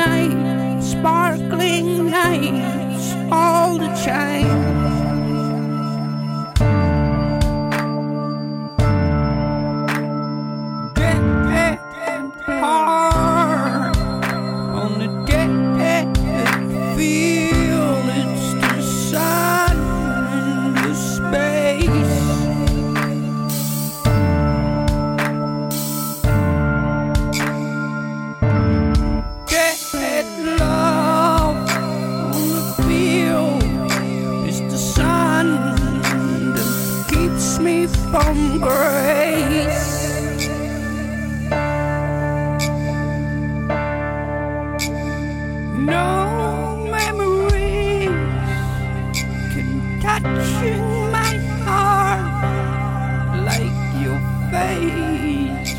in night, sparkling nights, all the time. me from grace. No memories can touch my heart like your face.